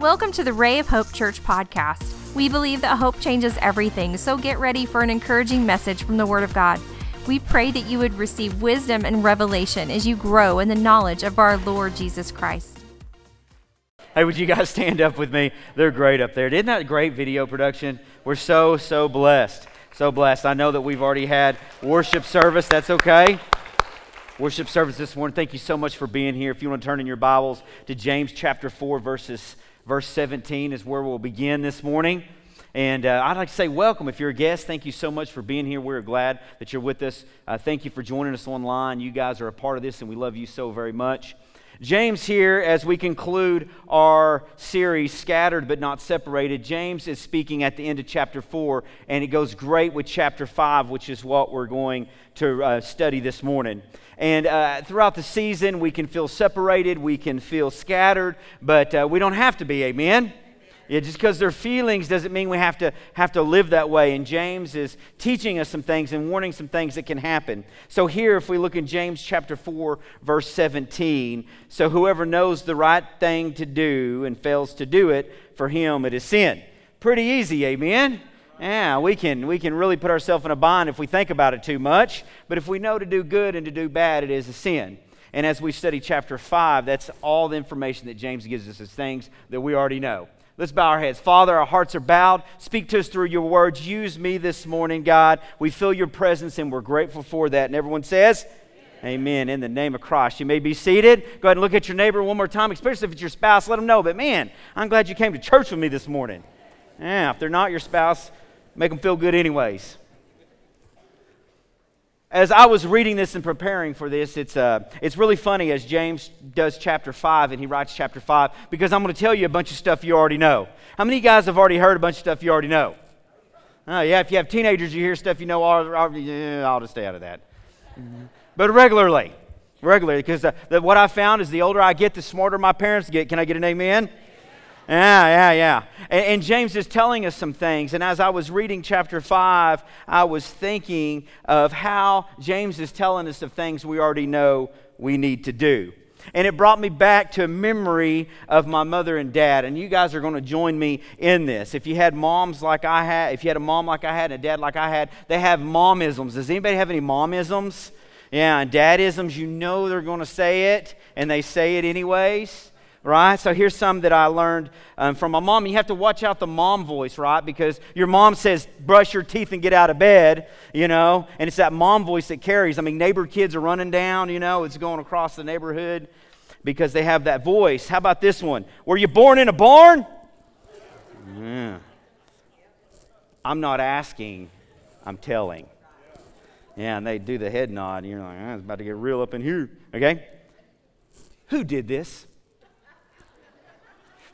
Welcome to the Ray of Hope Church podcast. We believe that hope changes everything, so get ready for an encouraging message from the Word of God. We pray that you would receive wisdom and revelation as you grow in the knowledge of our Lord Jesus Christ. Hey, would you guys stand up with me? They're great up there. Isn't that great video production? We're so, so blessed. So blessed. I know that we've already had worship service. That's okay. Worship service this morning. Thank you so much for being here. If you want to turn in your Bibles to James chapter 4, verses Verse 17 is where we'll begin this morning. And uh, I'd like to say, welcome. If you're a guest, thank you so much for being here. We're glad that you're with us. Uh, thank you for joining us online. You guys are a part of this, and we love you so very much. James, here, as we conclude our series, Scattered but Not Separated, James is speaking at the end of chapter 4, and it goes great with chapter 5, which is what we're going to uh, study this morning. And uh, throughout the season, we can feel separated, we can feel scattered, but uh, we don't have to be, amen? Yeah, just because they're feelings doesn't mean we have to have to live that way. And James is teaching us some things and warning some things that can happen. So here, if we look in James chapter 4, verse 17, so whoever knows the right thing to do and fails to do it, for him it is sin. Pretty easy, amen? Yeah, we can, we can really put ourselves in a bind if we think about it too much. But if we know to do good and to do bad, it is a sin. And as we study chapter 5, that's all the information that James gives us as things that we already know. Let's bow our heads. Father, our hearts are bowed. Speak to us through your words. Use me this morning, God. We feel your presence and we're grateful for that. And everyone says, Amen. Amen. In the name of Christ. You may be seated. Go ahead and look at your neighbor one more time, especially if it's your spouse. Let them know. But man, I'm glad you came to church with me this morning. Yeah, if they're not your spouse, make them feel good, anyways. As I was reading this and preparing for this, it's, uh, it's really funny as James does chapter 5 and he writes chapter 5 because I'm going to tell you a bunch of stuff you already know. How many of you guys have already heard a bunch of stuff you already know? Oh, yeah, if you have teenagers, you hear stuff you know, I'll, I'll, just stay out of that. But regularly, regularly, because what I found is the older I get, the smarter my parents get. Can I get an amen? Yeah, yeah, yeah. And, and, James is telling us some things. And as I was reading chapter 5, I was thinking of how James is telling us of things we already know we need to do. And it brought me back to a memory of my mother and dad. And you guys are going to join me in this. If you had moms like I had, if you had a mom like I had and a dad like I had, they have momisms. Does anybody have any momisms? Yeah, and dadisms, you know they're going to say it, and they say it anyways right? So here's some that I learned um, from my mom. You have to watch out the mom voice, right? Because your mom says, brush your teeth and get out of bed, you know, and it's that mom voice that carries. I mean, neighbor kids are running down, you know, it's going across the neighborhood because they have that voice. How about this one? Were you born in a barn? Yeah. I'm not asking, I'm telling. Yeah, and they do the head nod, and you're like, oh, it's about to get real up in here. Okay? Who did this?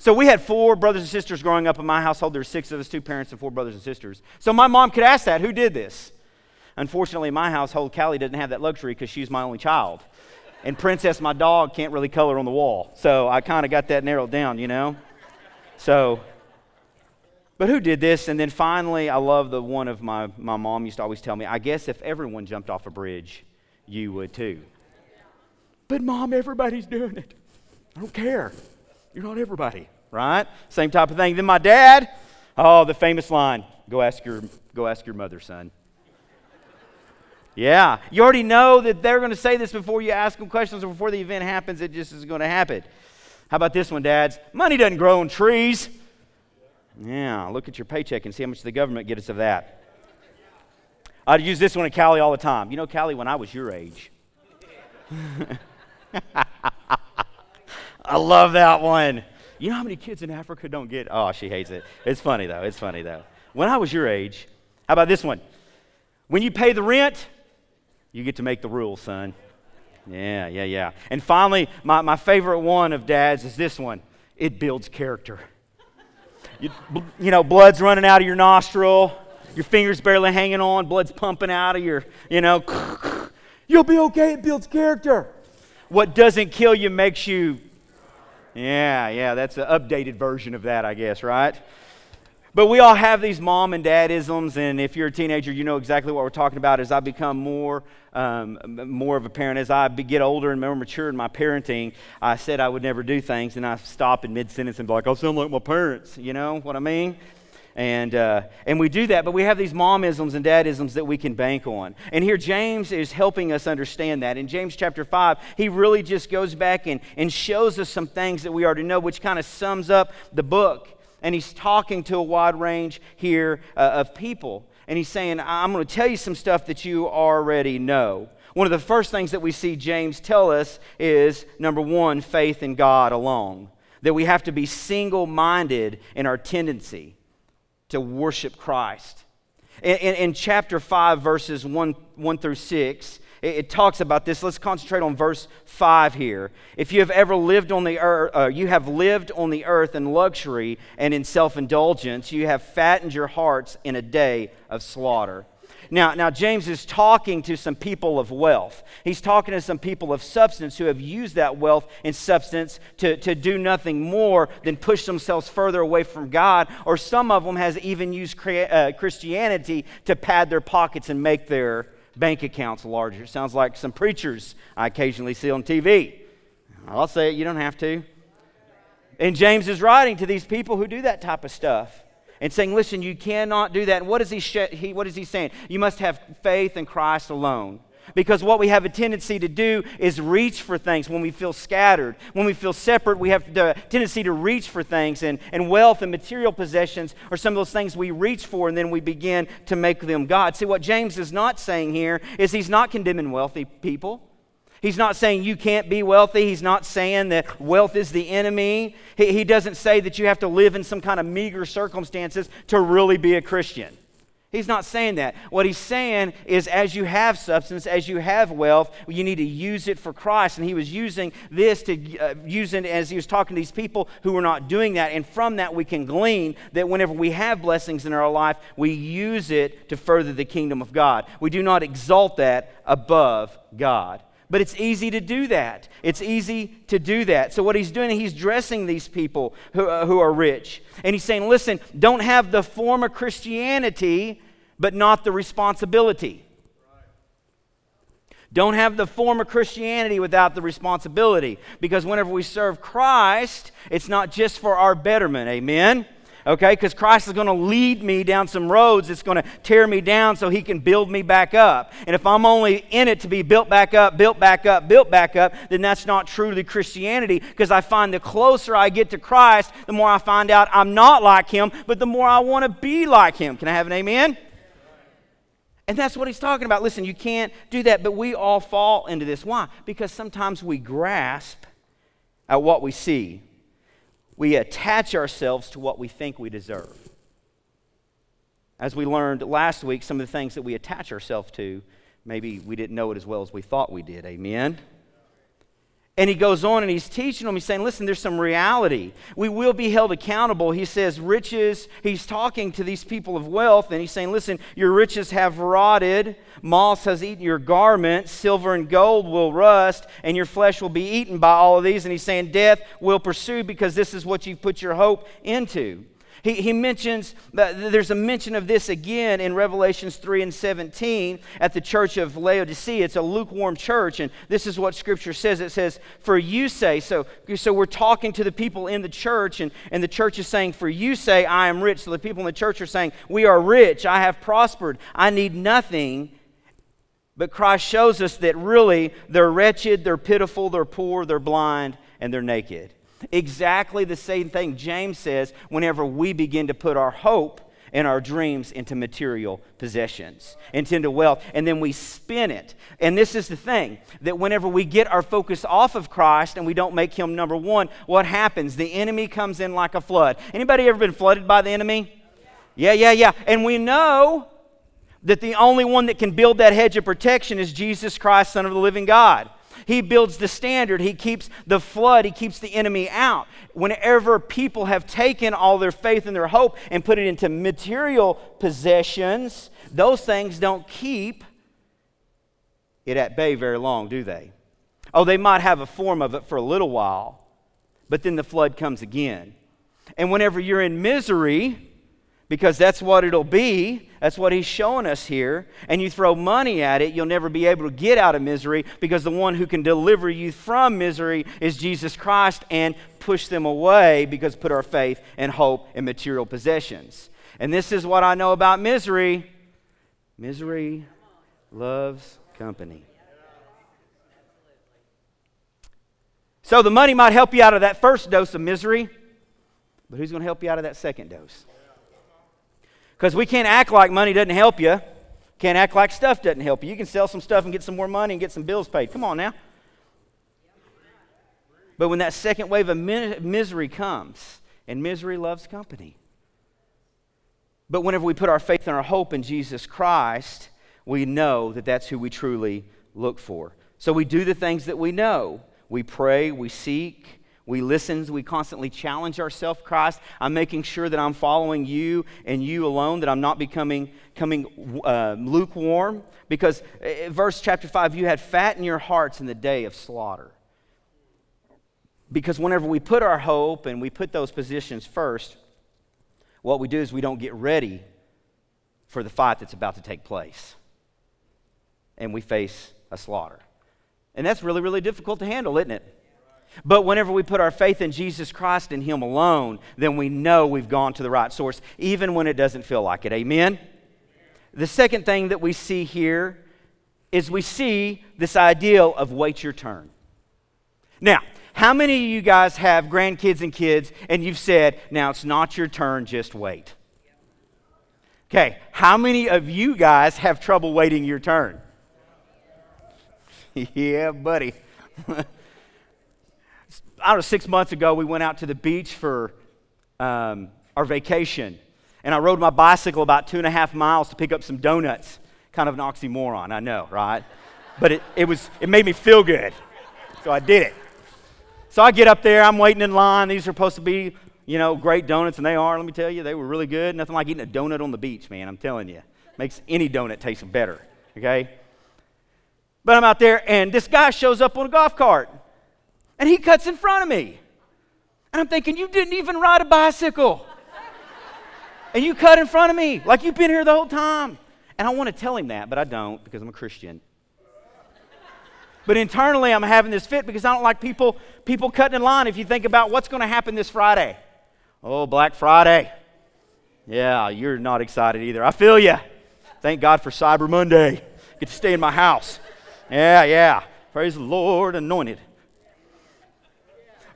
So we had four brothers and sisters growing up in my household. There were six of us, two parents and four brothers and sisters. So my mom could ask that, who did this? Unfortunately, in my household, Callie doesn't have that luxury because she's my only child. And Princess, my dog, can't really color on the wall. So I kind of got that narrowed down, you know? So, but who did this? And then finally, I love the one of my, my mom used to always tell me, I guess if everyone jumped off a bridge, you would too. But mom, everybody's doing it. I don't care. You're not everybody, right? Same type of thing. Then my dad, oh, the famous line go ask your, go ask your mother, son. Yeah, you already know that they're going to say this before you ask them questions or before the event happens. It just is going to happen. How about this one, dads? Money doesn't grow on trees. Yeah, look at your paycheck and see how much the government gets of that. I'd use this one at Callie all the time. You know, Callie, when I was your age. I love that one. You know how many kids in Africa don't get? Oh, she hates it. It's funny though. It's funny though. When I was your age, how about this one? When you pay the rent, you get to make the rules, son. Yeah, yeah, yeah. And finally, my, my favorite one of dad's is this one it builds character. You, you know, blood's running out of your nostril, your fingers barely hanging on, blood's pumping out of your, you know, you'll be okay. It builds character. What doesn't kill you makes you yeah, yeah, that's an updated version of that, I guess, right? But we all have these mom and dad isms, and if you're a teenager, you know exactly what we're talking about. As I become more, um, more of a parent, as I get older and more mature in my parenting, I said I would never do things, and I stop in mid sentence and be like, "I sound like my parents." You know what I mean? And, uh, and we do that, but we have these momisms and dadisms that we can bank on. And here James is helping us understand that. In James chapter 5, he really just goes back and, and shows us some things that we already know, which kind of sums up the book and he's talking to a wide range here uh, of people. And he's saying, I'm going to tell you some stuff that you already know. One of the first things that we see James tell us is number one, faith in God alone. That we have to be single minded in our tendency to worship Christ. In, in, in, chapter 5, verses 1, 1 through 6, it, it, talks about this. Let's concentrate on verse 5 here. If you have ever lived on the earth, uh, you have lived on the earth in luxury and in self indulgence, you have fattened your hearts in a day of slaughter. Now, now, James is talking to some people of wealth. He's talking to some people of substance who have used that wealth and substance to, to do nothing more than push themselves further away from God. Or some of them has even used uh, Christianity to pad their pockets and make their bank accounts larger. Sounds like some preachers I occasionally see on TV. I'll say it, you don't have to. And James is writing to these people who do that type of stuff and saying, listen, you cannot do that. And what is he, sh- he, what is he saying? You must have faith in Christ alone. Because what we have a tendency to do is reach for things when we feel scattered. When we feel separate, we have the tendency to reach for things. And, and wealth and material possessions are some of those things we reach for, and then we begin to make them God. See, what James is not saying here is he's not condemning wealthy people. He's not saying you can't be wealthy. He's not saying that wealth is the enemy. He, he doesn't say that you have to live in some kind of meager circumstances to really be a Christian. He's not saying that. What he's saying is, as you have substance, as you have wealth, you need to use it for Christ. And he was using this to uh, it as he was talking to these people who were not doing that. And from that, we can glean that whenever we have blessings in our life, we use it to further the kingdom of God. We do not exalt that above God. But it's easy to do that. It's easy to do that. So, what he's doing, he's dressing these people who, uh, who are rich. And he's saying, listen, don't have the form of Christianity, but not the responsibility. Don't have the form of Christianity without the responsibility. Because whenever we serve Christ, it's not just for our betterment. Amen? Okay? Because Christ is going to lead me down some roads that's going to tear me down so he can build me back up. And if I'm only in it to be built back up, built back up, built back up, then that's not truly Christianity because I find the closer I get to Christ, the more I find out I'm not like him, but the more I want to be like him. Can I have an amen? And that's what he's talking about. Listen, you can't do that, but we all fall into this. Why? Because sometimes we grasp at what we see we attach ourselves to what we think we deserve. As we learned last week, some of the things that we attach ourselves to, maybe we didn't know it as well as we thought we did. Amen? And he goes on and he's teaching them. He's saying, listen, there's some reality. We will be held accountable. He says, riches, he's talking to these people of wealth, and he's saying, listen, your riches have rotted. Moss has eaten your garments. Silver and gold will rust, and your flesh will be eaten by all of these. And he's saying, death will pursue because this is what you've put your hope into. He, he mentions, that there's a mention of this again in Revelations 3 and 17 at the church of Laodicea. It's a lukewarm church, and this is what Scripture says. It says, For you say, so, so we're talking to the people in the church, and, and the church is saying, For you say, I am rich. So the people in the church are saying, We are rich, I have prospered, I need nothing. But Christ shows us that really they're wretched, they're pitiful, they're poor, they're blind, and they're naked. Exactly the same thing James says whenever we begin to put our hope and our dreams into material possessions, into wealth, and then we spin it. And this is the thing that whenever we get our focus off of Christ and we don't make him number one, what happens? The enemy comes in like a flood. Anybody ever been flooded by the enemy? Yeah, yeah, yeah. And we know that the only one that can build that hedge of protection is Jesus Christ, Son of the living God. He builds the standard. He keeps the flood. He keeps the enemy out. Whenever people have taken all their faith and their hope and put it into material possessions, those things don't keep it at bay very long, do they? Oh, they might have a form of it for a little while, but then the flood comes again. And whenever you're in misery, because that's what it'll be. That's what he's showing us here. And you throw money at it, you'll never be able to get out of misery because the one who can deliver you from misery is Jesus Christ and push them away because put our faith and hope in material possessions. And this is what I know about misery misery loves company. So the money might help you out of that first dose of misery, but who's going to help you out of that second dose? Because we can't act like money doesn't help you. Can't act like stuff doesn't help you. You can sell some stuff and get some more money and get some bills paid. Come on now. But when that second wave of misery comes, and misery loves company. But whenever we put our faith and our hope in Jesus Christ, we know that that's who we truly look for. So we do the things that we know. We pray, we seek, we listen, we constantly challenge ourselves, Christ. I'm making sure that I'm following you and you alone, that I'm not becoming, coming, uh, lukewarm. Because uh, verse chapter 5, you had fat in your hearts in the day of slaughter. Because whenever we put our hope and we put those positions first, what we do is we don't get ready for the fight that's about to take place. And we face a slaughter. And that's really, really difficult to handle, isn't it? But whenever we put our faith in Jesus Christ and Him alone, then we know we've gone to the right source, even when it doesn't feel like it. Amen? The second thing that we see here is we see this ideal of wait your turn. Now, how many of you guys have grandkids and kids and you've said, now it's not your turn, just wait? Okay, how many of you guys have trouble waiting your turn? yeah, buddy. I don't know, six months ago, we went out to the beach for um, our vacation. And I rode my bicycle about two and a half miles to pick up some donuts. Kind of an oxymoron, I know, right? But it, it, was, it made me feel good. So I did it. So I get up there, I'm waiting in line. These are supposed to be, you know, great donuts, and they are, let me tell you. They were really good. Nothing like eating a donut on the beach, man, I'm telling you. Makes any donut taste better, okay? But I'm out there, and this guy shows up on a golf cart and he cuts in front of me. And I'm thinking, you didn't even ride a bicycle. and you cut in front of me like you've been here the whole time. And I want to tell him that, but I don't because I'm a Christian. But internally, I'm having this fit because I don't like people, people cutting in line. If you think about what's going to happen this Friday, oh, Black Friday. Yeah, you're not excited either. I feel you. Thank God for Cyber Monday. Get to stay in my house. Yeah, yeah. Praise the Lord, anointed.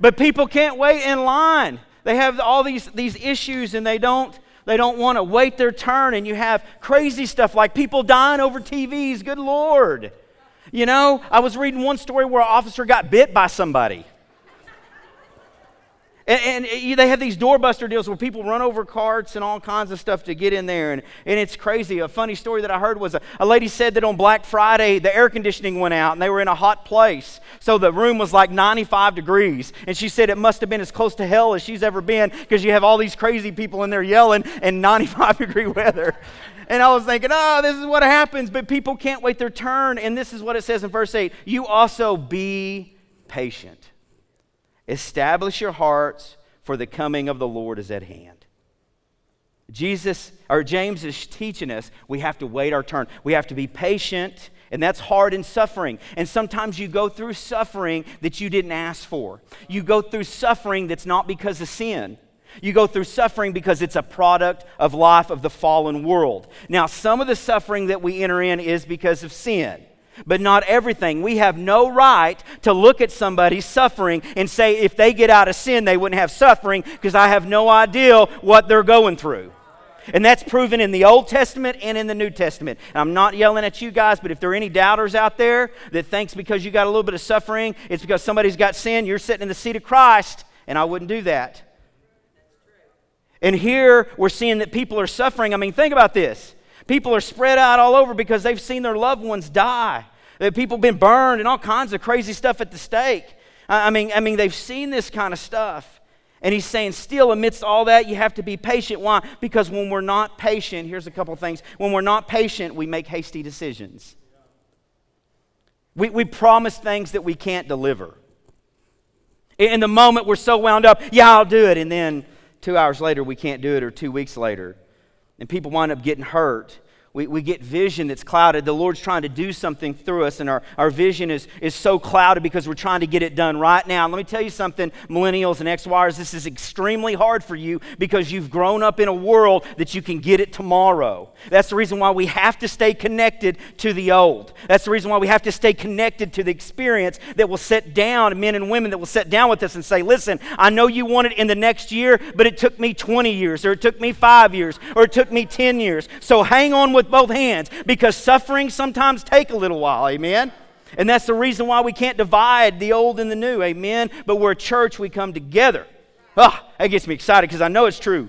But people can't wait in line. They have all these, these issues and they don't, they don't want to wait their turn. And you have crazy stuff like people dying over TVs. Good Lord. You know, I was reading one story where an officer got bit by somebody. And, and, they have these doorbuster deals where people run over carts and all kinds of stuff to get in there. And, and it's crazy. A funny story that I heard was a, a lady said that on Black Friday, the air conditioning went out and they were in a hot place. So the room was like 95 degrees. And she said it must have been as close to hell as she's ever been because you have all these crazy people in there yelling in 95 degree weather. And I was thinking, oh, this is what happens. But people can't wait their turn. And this is what it says in verse 8 You also be patient. Establish your hearts, for the coming of the Lord is at hand. Jesus, or James is teaching us we have to wait our turn. We have to be patient, and that's hard in suffering. And sometimes you go through suffering that you didn't ask for. You go through suffering that's not because of sin. You go through suffering because it's a product of life of the fallen world. Now, some of the suffering that we enter in is because of sin but not everything. We have no right to look at somebody suffering and say if they get out of sin, they wouldn't have suffering because I have no idea what they're going through. And that's proven in the Old Testament and in the New Testament. And I'm not yelling at you guys, but if there are any doubters out there that thinks because you got a little bit of suffering, it's because somebody's got sin, you're sitting in the seat of Christ, and I wouldn't do that. And here we're seeing that people are suffering. I mean, think about this. People are spread out all over because they've seen their loved ones die. Uh, people have been burned and all kinds of crazy stuff at the stake. I mean, I mean, they've seen this kind of stuff. And he's saying, still, amidst all that, you have to be patient. Why? Because when we're not patient, here's a couple things. When we're not patient, we make hasty decisions. We, we promise things that we can't deliver. In the moment, we're so wound up, yeah, I'll do it. And then two hours later, we can't do it, or two weeks later, and people wind up getting hurt. We, we get vision that's clouded. The Lord's trying to do something through us, and our, our vision is, is so clouded because we're trying to get it done right now. And let me tell you something, millennials and XYers, this is extremely hard for you because you've grown up in a world that you can get it tomorrow. That's the reason why we have to stay connected to the old. That's the reason why we have to stay connected to the experience that will sit down, men and women that will sit down with us and say, Listen, I know you want it in the next year, but it took me 20 years, or it took me five years, or it took me 10 years. So hang on with both hands because suffering sometimes take a little while. Amen. And that's the reason why we can't divide the old and the new. Amen. But we're a church, we come together. Ah, that gets me excited because I know it's true.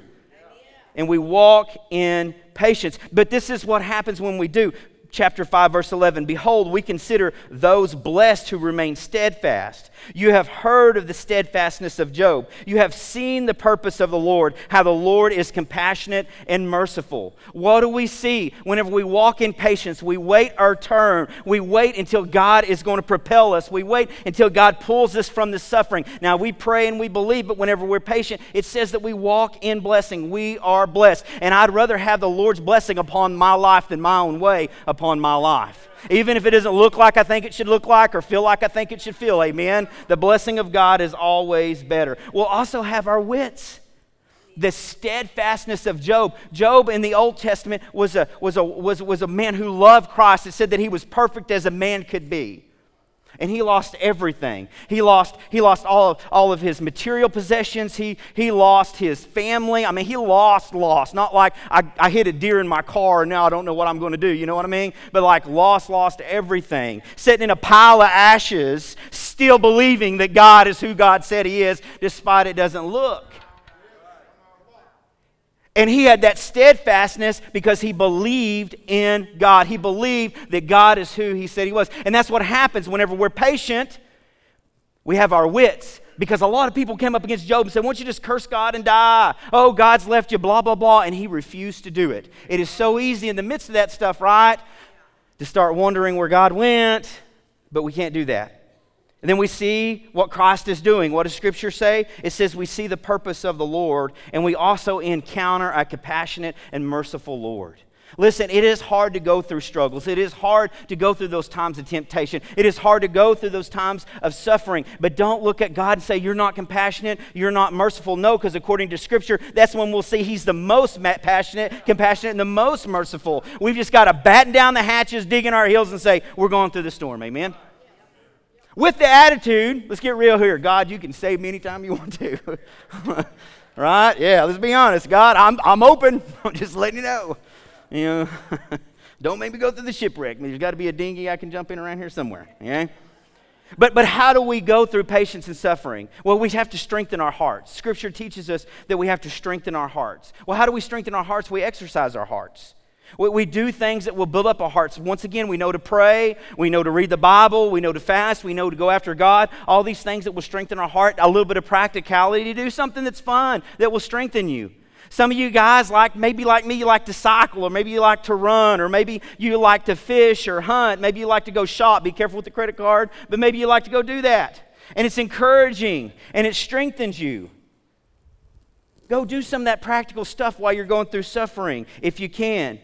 And we walk in patience. But this is what happens when we do chapter 5, verse 11 Behold, we consider those blessed who remain steadfast. You have heard of the steadfastness of Job. You have seen the purpose of the Lord, how the Lord is compassionate and merciful. What do we see whenever we walk in patience? We wait our turn. We wait until God is going to propel us. We wait until God pulls us from the suffering. Now, we pray and we believe, but whenever we're patient, it says that we walk in blessing. We are blessed. And I'd rather have the Lord's blessing upon my life than my own way upon my life. Even if it doesn't look like I think it should look like or feel like I think it should feel, amen? The blessing of God is always better. We'll also have our wits. The steadfastness of Job. Job in the Old Testament was a, was, a, was, was a man who loved Christ. It said that he was perfect as a man could be and he lost everything. He lost, he lost all of, all of his material possessions. He, he lost his family. I mean, he lost, lost. Not like I, I hit a deer in my car and now I don't know what I'm going to do. You know what I mean? But like lost, lost everything. Sitting in a pile of ashes, still believing that God is who God said he is, despite it doesn't look. And he had that steadfastness because he believed in God. He believed that God is who he said he was. And that's what happens whenever we're patient. We have our wits. Because a lot of people came up against Job and said, Won't you just curse God and die? Oh, God's left you, blah, blah, blah. And he refused to do it. It is so easy in the midst of that stuff, right? To start wondering where God went, but we can't do that. And then we see what Christ is doing. What does Scripture say? It says we see the purpose of the Lord, and we also encounter a compassionate and merciful Lord. Listen, it is hard to go through struggles. It is hard to go through those times of temptation. It is hard to go through those times of suffering. But don't look at God and say, You're not compassionate, you're not merciful. No, because according to Scripture, that's when we'll see He's the most passionate, compassionate, and the most merciful. We've just got to batten down the hatches, dig in our heels, and say, We're going through the storm. Amen? With the attitude, let's get real here. God, you can save me anytime you want to. right? Yeah, let's be honest. God, I'm, I'm open. I'm just letting you know. You know, don't make me go through the shipwreck. There's got to be a dinghy I can jump in around here somewhere. Okay? But, but how do we go through patience and suffering? Well, we have to strengthen our hearts. Scripture teaches us that we have to strengthen our hearts. Well, how do we strengthen our hearts? We exercise our hearts. We, we do things that will build up our hearts. Once again, we know to pray, we know to read the Bible, we know to fast, we know to go after God. All these things that will strengthen our heart. A little bit of practicality to do something that's fun, that will strengthen you. Some of you guys like maybe like me, you like to cycle, or maybe you like to run, or maybe you like to fish or hunt. Maybe you like to go shop. Be careful with the credit card, but maybe you like to go do that. And it's encouraging and it strengthens you. Go do some of that practical stuff while you're going through suffering if you can.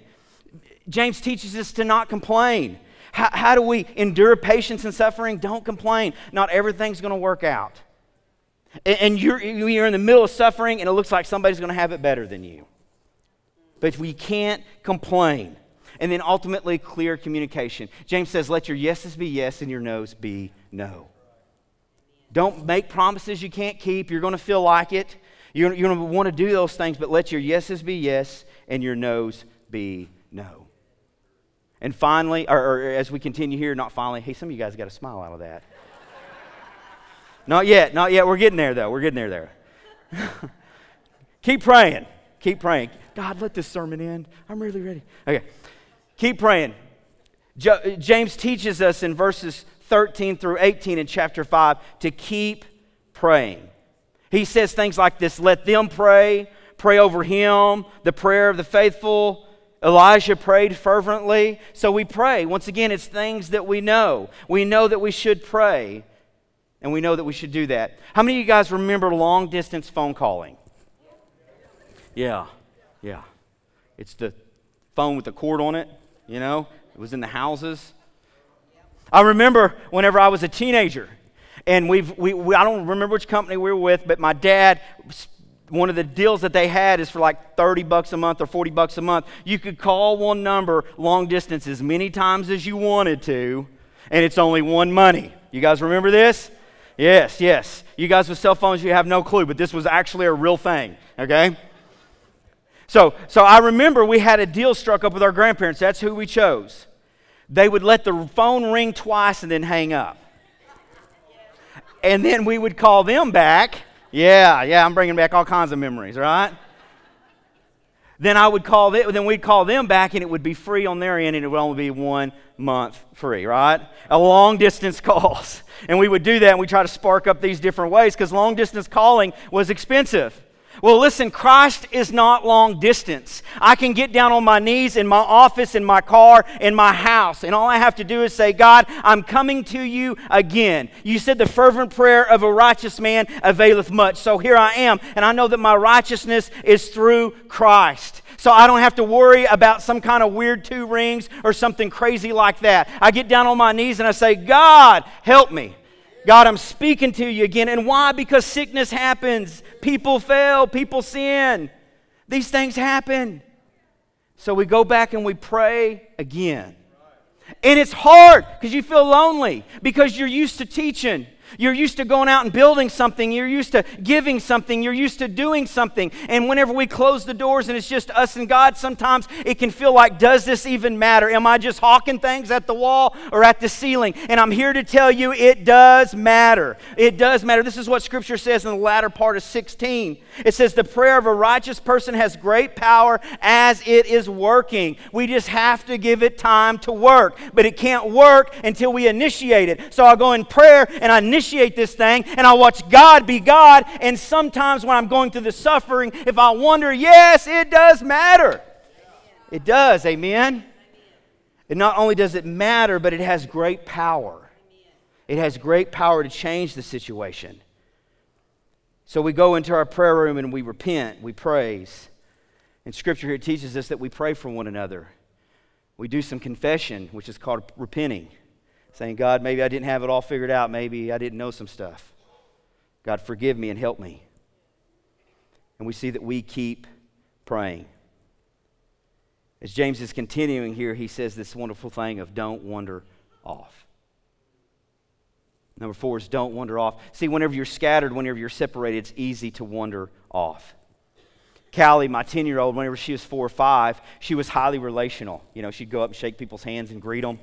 James teaches us to not complain. How, how do we endure patience and suffering? Don't complain. Not everything's going to work out. And, and you're, you're in the middle of suffering, and it looks like somebody's going to have it better than you. But we can't complain. And then ultimately, clear communication. James says, Let your yeses be yes and your noes be no. Don't make promises you can't keep. You're going to feel like it. You're, you're going to want to do those things, but let your yeses be yes and your noes be no. And finally, or, or, as we continue here, not finally, hey, some of you guys got a smile out of that. not yet, not yet. We're getting there, though. We're getting there, there. Keep praying. Keep praying. God, let this sermon end. I'm really ready. Okay. Keep praying. Jo- James teaches us in verses 13 through 18 in chapter 5 to keep praying. He says things like this let them pray, pray over him, the prayer of the faithful Elijah prayed fervently, so we pray. Once again, it's things that we know. We know that we should pray, and we know that we should do that. How many of you guys remember long distance phone calling? Yeah, yeah. It's the phone with the cord on it, you know? It was in the houses. I remember whenever I was a teenager, and we've, we, we, I don't remember which company we were with, but my dad, one of the deals that they had is for like 30 bucks a month or 40 bucks a month. You could call one number long distance as many times as you wanted to, and it's only one money. You guys remember this? Yes, yes. You guys with cell phones, you have no clue, but this was actually a real thing, okay? So, so I remember we had a deal struck up with our grandparents. That's who we chose. They would let the phone ring twice and then hang up. And then we would call them back. Yeah, yeah, I'm bringing back all kinds of memories, right? Then I would call them, then we'd call them back and it would be free on their end and it would only be one month free, right? A long distance calls. And we would do that and we try to spark up these different ways because long distance calling was expensive. Well, listen, Christ is not long distance. I can get down on my knees in my office, in my car, in my house, and all I have to do is say, God, I'm coming to you again. You said the fervent prayer of a righteous man availeth much. So here I am, and I know that my righteousness is through Christ. So I don't have to worry about some kind of weird two rings or something crazy like that. I get down on my knees and I say, God, help me. God, I'm speaking to you again. And why? Because sickness happens. People fail. People sin. These things happen. So we go back and we pray again. And it's hard because you feel lonely because you're used to teaching. You're used to going out and building something. You're used to giving something. You're used to doing something. And whenever we close the doors and it's just us and God, sometimes it can feel like, does this even matter? Am I just hawking things at the wall or at the ceiling? And I'm here to tell you it does matter. It does matter. This is what Scripture says in the latter part of 16. It says, The prayer of a righteous person has great power as it is working. We just have to give it time to work. But it can't work until we initiate it. So I go in prayer and I initiate this thing and I watch God be God. And sometimes when I'm going through the suffering, if I wonder, yes, it does matter. It does, amen? And not only does it matter, but it has great power. It has great power to change the situation. So we go into our prayer room and we repent, we praise. And Scripture here teaches us that we pray for one another. We do some confession, which is called repenting, saying, God, maybe I didn't have it all figured out. Maybe I didn't know some stuff. God, forgive me and help me. And we see that we keep praying. As James is continuing here, he says this wonderful thing of don't wander off. Number four is don't wander off. See, whenever you're scattered, whenever you're separated, it's easy to wander off. Callie, my 10 year old, whenever she was four or five, she was highly relational. You know, she'd go up and shake people's hands and greet them.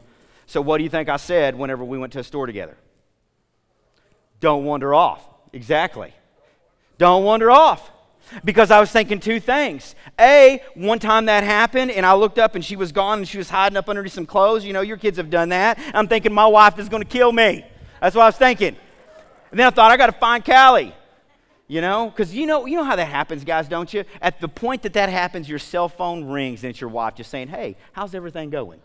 So, what do you think I said whenever we went to a store together? Don't wander off. Exactly. Don't wander off. Because I was thinking two things. A, one time that happened, and I looked up and she was gone and she was hiding up underneath some clothes. You know, your kids have done that. I'm thinking my wife is going to kill me. That's what I was thinking. And then I thought, I got to find Callie. You know, because you know, you know how that happens, guys, don't you? At the point that that happens, your cell phone rings and it's your wife just saying, "Hey, how's everything going?"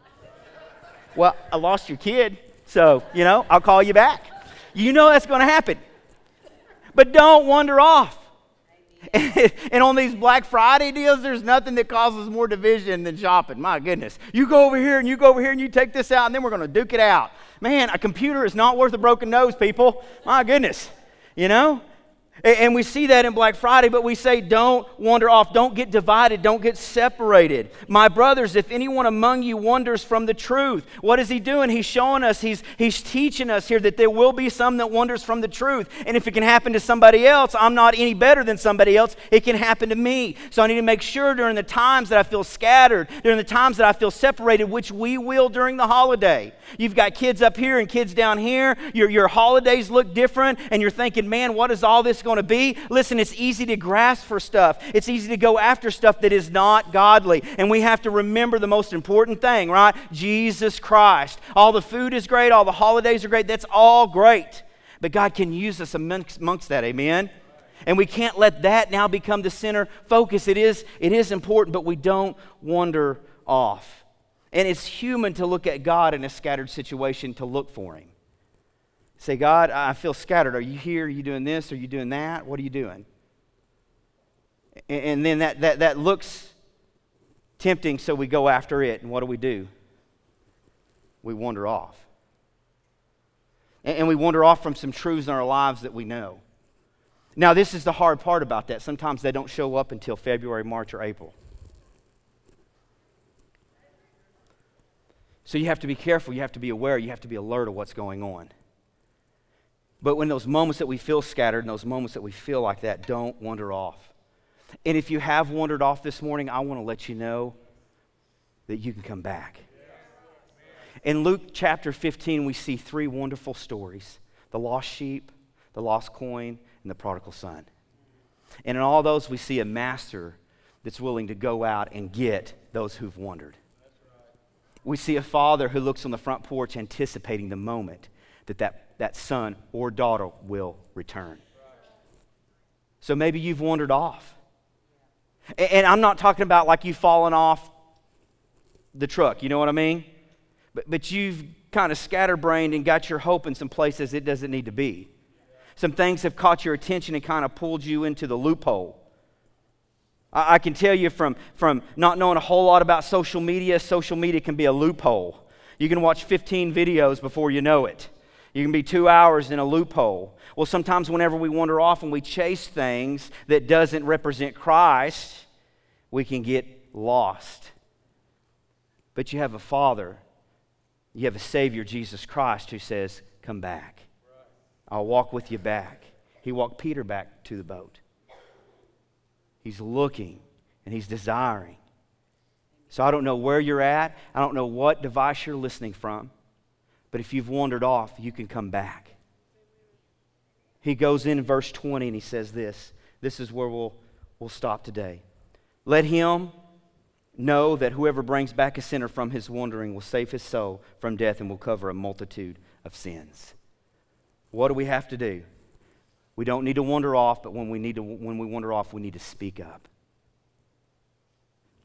Well, I lost your kid, so you know, I'll call you back. You know that's going to happen, but don't wander off. and on these Black Friday deals, there's nothing that causes more division than shopping. My goodness. You go over here and you go over here and you take this out, and then we're going to duke it out. Man, a computer is not worth a broken nose, people. My goodness. You know? And we see that in Black Friday, but we say, don't wander off. Don't get divided. Don't get separated. My brothers, if anyone among you wanders from the truth, what is he doing? He's showing us, he's, he's teaching us here that there will be some that wanders from the truth. And if it can happen to somebody else, I'm not any better than somebody else. It can happen to me. So I need to make sure during the times that I feel scattered, during the times that I feel separated, which we will during the holiday. You've got kids up here and kids down here. Your, your holidays look different, and you're thinking, man, what is all this going to be? Listen, it's easy to grasp for stuff, it's easy to go after stuff that is not godly. And we have to remember the most important thing, right? Jesus Christ. All the food is great, all the holidays are great. That's all great. But God can use us amongst, amongst that, amen? And we can't let that now become the center focus. It is, it is important, but we don't wander off. And it's human to look at God in a scattered situation to look for Him. Say, God, I feel scattered. Are you here? Are you doing this? Are you doing that? What are you doing? And then that, that, that looks tempting, so we go after it. And what do we do? We wander off. And, and we wander off from some truths in our lives that we know. Now, this is the hard part about that. Sometimes they don't show up until February, March, or April. So you have to be careful, you have to be aware, you have to be alert of what's going on. But when those moments that we feel scattered and those moments that we feel like that, don't wander off. And if you have wandered off this morning, I want to let you know that you can come back. In Luke chapter 15, we see three wonderful stories the lost sheep, the lost coin, and the prodigal son. And in all those, we see a master that's willing to go out and get those who've wandered. We see a father who looks on the front porch anticipating the moment that that, that son or daughter will return. So maybe you've wandered off. And I'm not talking about like you've fallen off the truck, you know what I mean? But, but you've kind of scatterbrained and got your hope in some places it doesn't need to be. Some things have caught your attention and kind of pulled you into the loophole. I, I can tell you from, from not knowing a whole lot about social media, social media can be a loophole. You can watch 15 videos before you know it. You can be two hours in a loophole. Well, sometimes whenever we wander off and we chase things that doesn't represent Christ, we can get lost. But you have a Father, you have a Savior, Jesus Christ, who says, Come back. I'll walk with you back. He walked Peter back to the boat. He's looking and he's desiring. So I don't know where you're at. I don't know what device you're listening from. But if you've wandered off, you can come back. He goes in verse 20 and he says this. This is where we'll, we'll stop today. Let him know that whoever brings back a sinner from his wandering will save his soul from death and will cover a multitude of sins. What do we have to do? We don't need to wander off, but when we, need to, when we wander off, we need to speak up.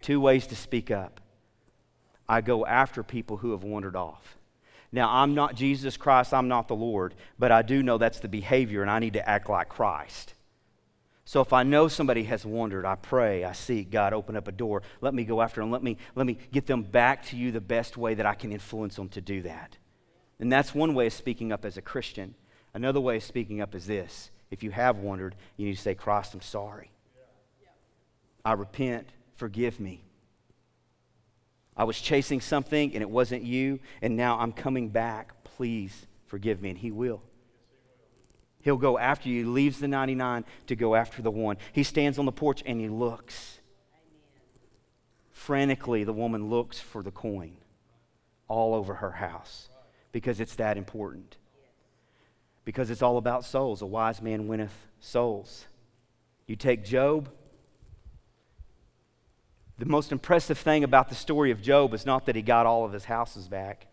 Two ways to speak up. I go after people who have wandered off. Now, I'm not Jesus Christ, I'm not the Lord, but I do know that's the behavior, and I need to act like Christ. So if I know somebody has wandered, I pray, I seek, God, open up a door. Let me go after them. Let me, let me get them back to you the best way that I can influence them to do that. And that's one way of speaking up as a Christian. Another way of speaking up is this if you have wandered, you need to say, Christ, I'm sorry. I repent. Forgive me. I was chasing something and it wasn't you, and now I'm coming back. Please forgive me. And He will. He'll go after you. He leaves the 99 to go after the one. He stands on the porch and he looks. Frantically, the woman looks for the coin all over her house because it's that important. Because it's all about souls. A wise man winneth souls. You take Job, the most impressive thing about the story of Job is not that he got all of his houses back,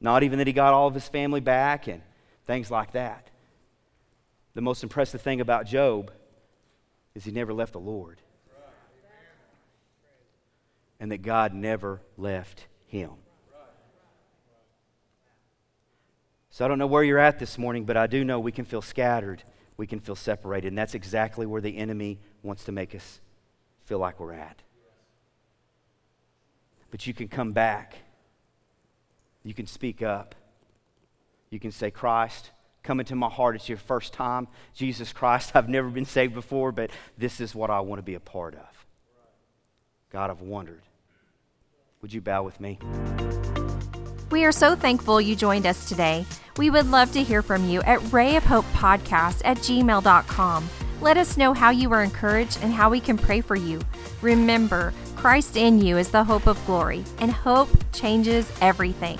not even that he got all of his family back and things like that. The most impressive thing about Job is he never left the Lord. And that God never left him. So I don't know where you're at this morning, but I do know we can feel scattered. We can feel separated. And that's exactly where the enemy wants to make us feel like we're at. But you can come back. You can speak up. You can say, Christ, come into my heart. It's your first time. Jesus Christ, I've never been saved before, but this is what I want to be a part of. God, I've wondered. Would you bow with me? We are so thankful you joined us today. We would love to hear from you at rayofhopepodcast at gmail.com. Let us know how you were encouraged and how we can pray for you. Remember, Christ in you is the hope of glory, and hope changes everything.